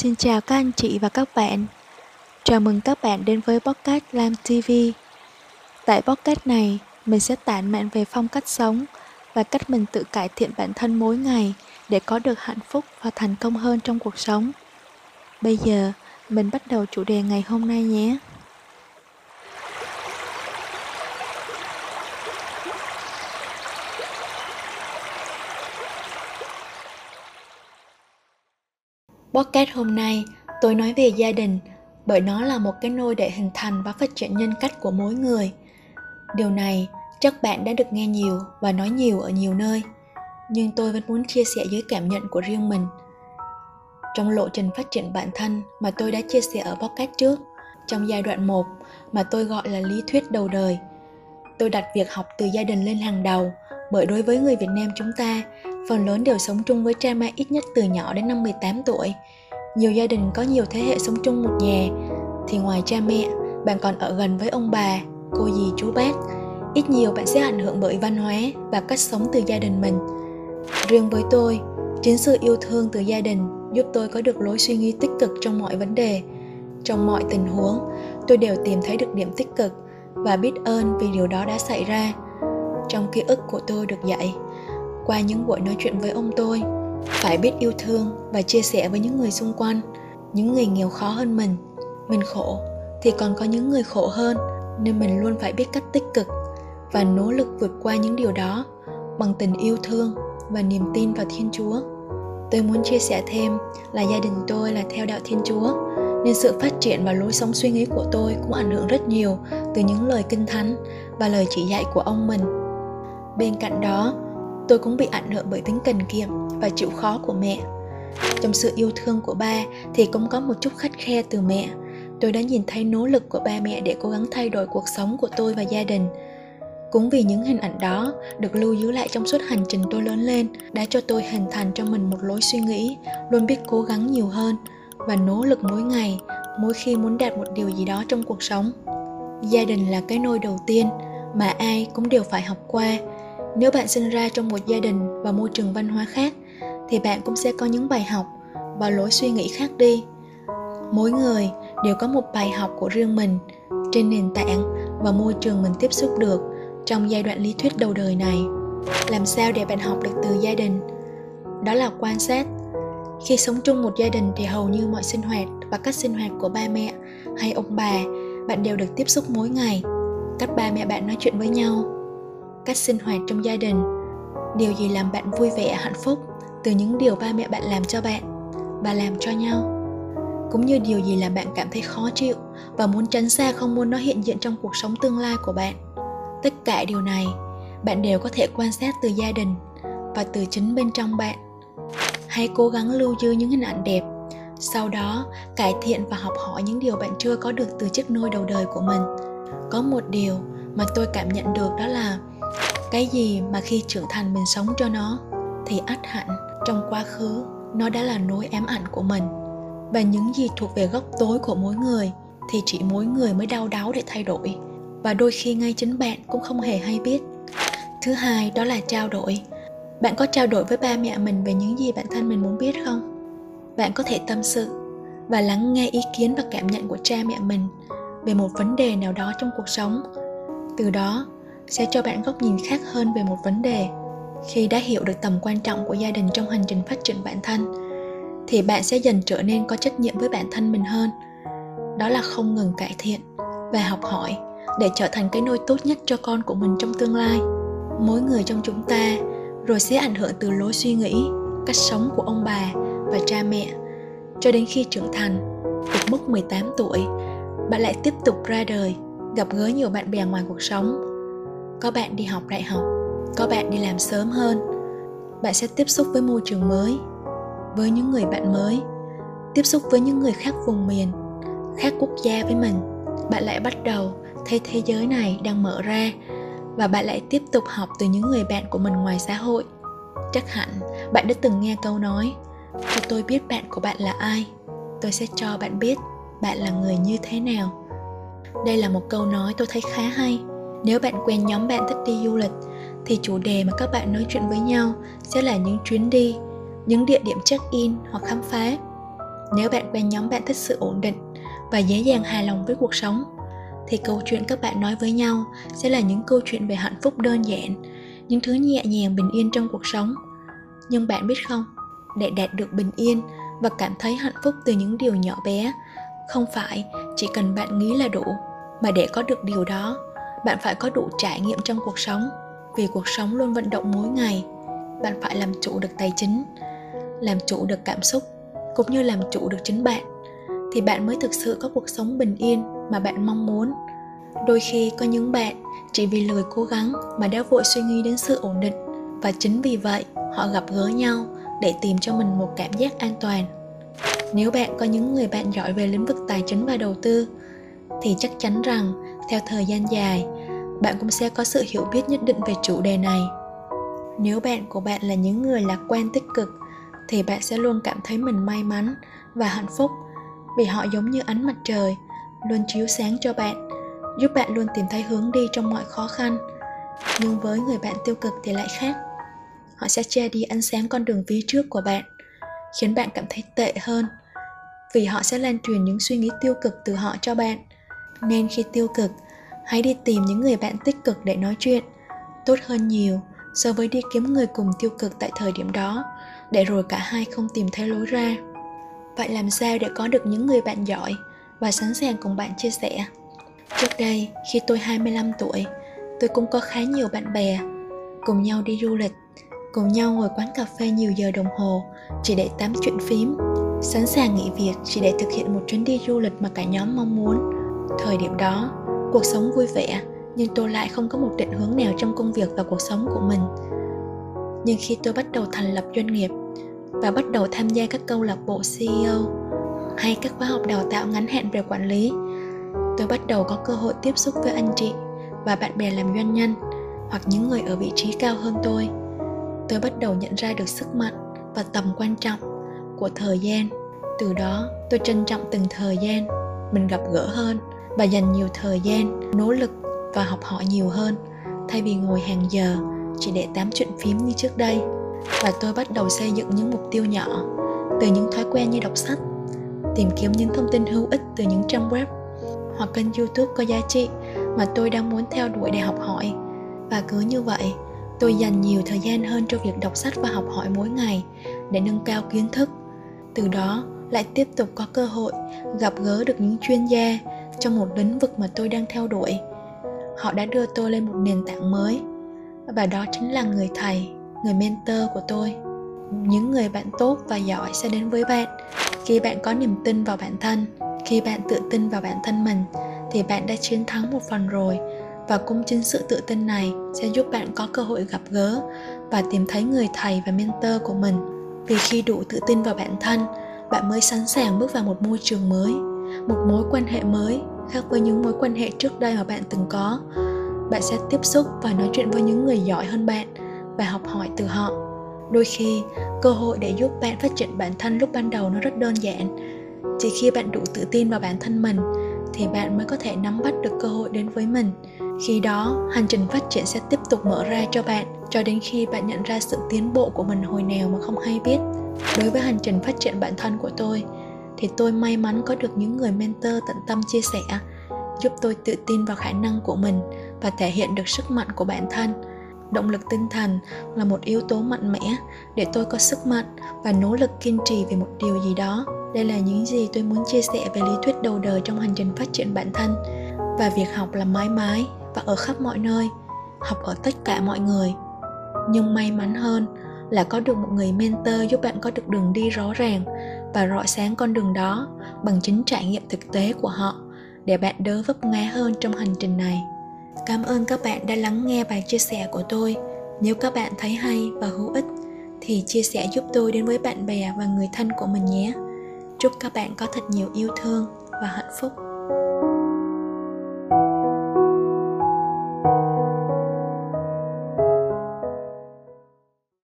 Xin chào các anh chị và các bạn. Chào mừng các bạn đến với podcast Lam TV. Tại podcast này, mình sẽ tản mạn về phong cách sống và cách mình tự cải thiện bản thân mỗi ngày để có được hạnh phúc và thành công hơn trong cuộc sống. Bây giờ, mình bắt đầu chủ đề ngày hôm nay nhé. Podcast hôm nay tôi nói về gia đình bởi nó là một cái nôi để hình thành và phát triển nhân cách của mỗi người. Điều này chắc bạn đã được nghe nhiều và nói nhiều ở nhiều nơi, nhưng tôi vẫn muốn chia sẻ dưới cảm nhận của riêng mình. Trong lộ trình phát triển bản thân mà tôi đã chia sẻ ở podcast trước, trong giai đoạn 1 mà tôi gọi là lý thuyết đầu đời, tôi đặt việc học từ gia đình lên hàng đầu bởi đối với người Việt Nam chúng ta, phần lớn đều sống chung với cha mẹ ít nhất từ nhỏ đến năm 18 tuổi. Nhiều gia đình có nhiều thế hệ sống chung một nhà, thì ngoài cha mẹ, bạn còn ở gần với ông bà, cô dì, chú bác. Ít nhiều bạn sẽ ảnh hưởng bởi văn hóa và cách sống từ gia đình mình. Riêng với tôi, chính sự yêu thương từ gia đình giúp tôi có được lối suy nghĩ tích cực trong mọi vấn đề. Trong mọi tình huống, tôi đều tìm thấy được điểm tích cực và biết ơn vì điều đó đã xảy ra trong ký ức của tôi được dạy qua những buổi nói chuyện với ông tôi phải biết yêu thương và chia sẻ với những người xung quanh những người nghèo khó hơn mình. Mình khổ thì còn có những người khổ hơn nên mình luôn phải biết cách tích cực và nỗ lực vượt qua những điều đó bằng tình yêu thương và niềm tin vào thiên chúa. Tôi muốn chia sẻ thêm là gia đình tôi là theo đạo thiên chúa nên sự phát triển và lối sống suy nghĩ của tôi cũng ảnh hưởng rất nhiều từ những lời kinh thánh và lời chỉ dạy của ông mình. Bên cạnh đó, tôi cũng bị ảnh hưởng bởi tính cần kiệm và chịu khó của mẹ. Trong sự yêu thương của ba thì cũng có một chút khắt khe từ mẹ. Tôi đã nhìn thấy nỗ lực của ba mẹ để cố gắng thay đổi cuộc sống của tôi và gia đình. Cũng vì những hình ảnh đó được lưu giữ lại trong suốt hành trình tôi lớn lên đã cho tôi hình thành cho mình một lối suy nghĩ, luôn biết cố gắng nhiều hơn và nỗ lực mỗi ngày, mỗi khi muốn đạt một điều gì đó trong cuộc sống. Gia đình là cái nôi đầu tiên mà ai cũng đều phải học qua nếu bạn sinh ra trong một gia đình và môi trường văn hóa khác, thì bạn cũng sẽ có những bài học và lối suy nghĩ khác đi. Mỗi người đều có một bài học của riêng mình trên nền tảng và môi trường mình tiếp xúc được trong giai đoạn lý thuyết đầu đời này. Làm sao để bạn học được từ gia đình? Đó là quan sát. Khi sống chung một gia đình thì hầu như mọi sinh hoạt và cách sinh hoạt của ba mẹ hay ông bà, bạn đều được tiếp xúc mỗi ngày. Cách ba mẹ bạn nói chuyện với nhau cách sinh hoạt trong gia đình. Điều gì làm bạn vui vẻ, hạnh phúc? Từ những điều ba mẹ bạn làm cho bạn và làm cho nhau. Cũng như điều gì làm bạn cảm thấy khó chịu và muốn tránh xa không muốn nó hiện diện trong cuộc sống tương lai của bạn. Tất cả điều này, bạn đều có thể quan sát từ gia đình và từ chính bên trong bạn. Hãy cố gắng lưu giữ những hình ảnh đẹp, sau đó cải thiện và học hỏi những điều bạn chưa có được từ chiếc nôi đầu đời của mình. Có một điều mà tôi cảm nhận được đó là cái gì mà khi trưởng thành mình sống cho nó thì ắt hẳn trong quá khứ, nó đã là nỗi ám ảnh của mình. Và những gì thuộc về góc tối của mỗi người thì chỉ mỗi người mới đau đáu để thay đổi. Và đôi khi ngay chính bạn cũng không hề hay biết. Thứ hai, đó là trao đổi. Bạn có trao đổi với ba mẹ mình về những gì bản thân mình muốn biết không? Bạn có thể tâm sự và lắng nghe ý kiến và cảm nhận của cha mẹ mình về một vấn đề nào đó trong cuộc sống. Từ đó sẽ cho bạn góc nhìn khác hơn về một vấn đề. Khi đã hiểu được tầm quan trọng của gia đình trong hành trình phát triển bản thân, thì bạn sẽ dần trở nên có trách nhiệm với bản thân mình hơn. Đó là không ngừng cải thiện và học hỏi để trở thành cái nôi tốt nhất cho con của mình trong tương lai. Mỗi người trong chúng ta rồi sẽ ảnh hưởng từ lối suy nghĩ, cách sống của ông bà và cha mẹ. Cho đến khi trưởng thành vượt mức 18 tuổi, bạn lại tiếp tục ra đời, gặp gỡ nhiều bạn bè ngoài cuộc sống có bạn đi học đại học, có bạn đi làm sớm hơn. Bạn sẽ tiếp xúc với môi trường mới, với những người bạn mới. Tiếp xúc với những người khác vùng miền, khác quốc gia với mình. Bạn lại bắt đầu thấy thế giới này đang mở ra và bạn lại tiếp tục học từ những người bạn của mình ngoài xã hội. Chắc hẳn bạn đã từng nghe câu nói, cho tôi biết bạn của bạn là ai, tôi sẽ cho bạn biết bạn là người như thế nào. Đây là một câu nói tôi thấy khá hay nếu bạn quen nhóm bạn thích đi du lịch, thì chủ đề mà các bạn nói chuyện với nhau sẽ là những chuyến đi, những địa điểm check in hoặc khám phá. Nếu bạn quen nhóm bạn thích sự ổn định và dễ dàng hài lòng với cuộc sống, thì câu chuyện các bạn nói với nhau sẽ là những câu chuyện về hạnh phúc đơn giản, những thứ nhẹ nhàng bình yên trong cuộc sống. Nhưng bạn biết không, để đạt được bình yên và cảm thấy hạnh phúc từ những điều nhỏ bé, không phải chỉ cần bạn nghĩ là đủ mà để có được điều đó bạn phải có đủ trải nghiệm trong cuộc sống, vì cuộc sống luôn vận động mỗi ngày. Bạn phải làm chủ được tài chính, làm chủ được cảm xúc, cũng như làm chủ được chính bạn, thì bạn mới thực sự có cuộc sống bình yên mà bạn mong muốn. Đôi khi có những bạn chỉ vì lười cố gắng mà đã vội suy nghĩ đến sự ổn định, và chính vì vậy họ gặp gỡ nhau để tìm cho mình một cảm giác an toàn. Nếu bạn có những người bạn giỏi về lĩnh vực tài chính và đầu tư, thì chắc chắn rằng theo thời gian dài, bạn cũng sẽ có sự hiểu biết nhất định về chủ đề này. Nếu bạn của bạn là những người lạc quan tích cực, thì bạn sẽ luôn cảm thấy mình may mắn và hạnh phúc vì họ giống như ánh mặt trời, luôn chiếu sáng cho bạn, giúp bạn luôn tìm thấy hướng đi trong mọi khó khăn. Nhưng với người bạn tiêu cực thì lại khác. Họ sẽ che đi ánh sáng con đường phía trước của bạn, khiến bạn cảm thấy tệ hơn vì họ sẽ lan truyền những suy nghĩ tiêu cực từ họ cho bạn nên khi tiêu cực, hãy đi tìm những người bạn tích cực để nói chuyện. Tốt hơn nhiều so với đi kiếm người cùng tiêu cực tại thời điểm đó, để rồi cả hai không tìm thấy lối ra. Vậy làm sao để có được những người bạn giỏi và sẵn sàng cùng bạn chia sẻ? Trước đây, khi tôi 25 tuổi, tôi cũng có khá nhiều bạn bè. Cùng nhau đi du lịch, cùng nhau ngồi quán cà phê nhiều giờ đồng hồ chỉ để tám chuyện phím. Sẵn sàng nghỉ việc chỉ để thực hiện một chuyến đi du lịch mà cả nhóm mong muốn thời điểm đó, cuộc sống vui vẻ, nhưng tôi lại không có một định hướng nào trong công việc và cuộc sống của mình. Nhưng khi tôi bắt đầu thành lập doanh nghiệp và bắt đầu tham gia các câu lạc bộ ceo hay các khóa học đào tạo ngắn hạn về quản lý, tôi bắt đầu có cơ hội tiếp xúc với anh chị và bạn bè làm doanh nhân hoặc những người ở vị trí cao hơn tôi. Tôi bắt đầu nhận ra được sức mạnh và tầm quan trọng của thời gian. Từ đó, tôi trân trọng từng thời gian mình gặp gỡ hơn và dành nhiều thời gian, nỗ lực và học hỏi nhiều hơn. Thay vì ngồi hàng giờ chỉ để tám chuyện phím như trước đây, và tôi bắt đầu xây dựng những mục tiêu nhỏ, từ những thói quen như đọc sách, tìm kiếm những thông tin hữu ích từ những trang web hoặc kênh youtube có giá trị mà tôi đang muốn theo đuổi để học hỏi. Và cứ như vậy, tôi dành nhiều thời gian hơn cho việc đọc sách và học hỏi mỗi ngày để nâng cao kiến thức. Từ đó, lại tiếp tục có cơ hội gặp gỡ được những chuyên gia trong một lĩnh vực mà tôi đang theo đuổi. Họ đã đưa tôi lên một nền tảng mới, và đó chính là người thầy, người mentor của tôi. Những người bạn tốt và giỏi sẽ đến với bạn. Khi bạn có niềm tin vào bản thân, khi bạn tự tin vào bản thân mình, thì bạn đã chiến thắng một phần rồi. Và cũng chính sự tự tin này sẽ giúp bạn có cơ hội gặp gỡ và tìm thấy người thầy và mentor của mình. Vì khi đủ tự tin vào bản thân, bạn mới sẵn sàng bước vào một môi trường mới một mối quan hệ mới khác với những mối quan hệ trước đây mà bạn từng có. Bạn sẽ tiếp xúc và nói chuyện với những người giỏi hơn bạn và học hỏi từ họ. Đôi khi, cơ hội để giúp bạn phát triển bản thân lúc ban đầu nó rất đơn giản. Chỉ khi bạn đủ tự tin vào bản thân mình thì bạn mới có thể nắm bắt được cơ hội đến với mình. Khi đó, hành trình phát triển sẽ tiếp tục mở ra cho bạn cho đến khi bạn nhận ra sự tiến bộ của mình hồi nào mà không hay biết. Đối với hành trình phát triển bản thân của tôi thì tôi may mắn có được những người mentor tận tâm chia sẻ, giúp tôi tự tin vào khả năng của mình và thể hiện được sức mạnh của bản thân. Động lực tinh thần là một yếu tố mạnh mẽ để tôi có sức mạnh và nỗ lực kiên trì về một điều gì đó. Đây là những gì tôi muốn chia sẻ về lý thuyết đầu đời trong hành trình phát triển bản thân và việc học là mãi mãi và ở khắp mọi nơi, học ở tất cả mọi người. Nhưng may mắn hơn là có được một người mentor giúp bạn có được đường đi rõ ràng và rọi sáng con đường đó bằng chính trải nghiệm thực tế của họ để bạn đỡ vấp ngã hơn trong hành trình này. Cảm ơn các bạn đã lắng nghe bài chia sẻ của tôi. Nếu các bạn thấy hay và hữu ích, thì chia sẻ giúp tôi đến với bạn bè và người thân của mình nhé. Chúc các bạn có thật nhiều yêu thương và hạnh phúc.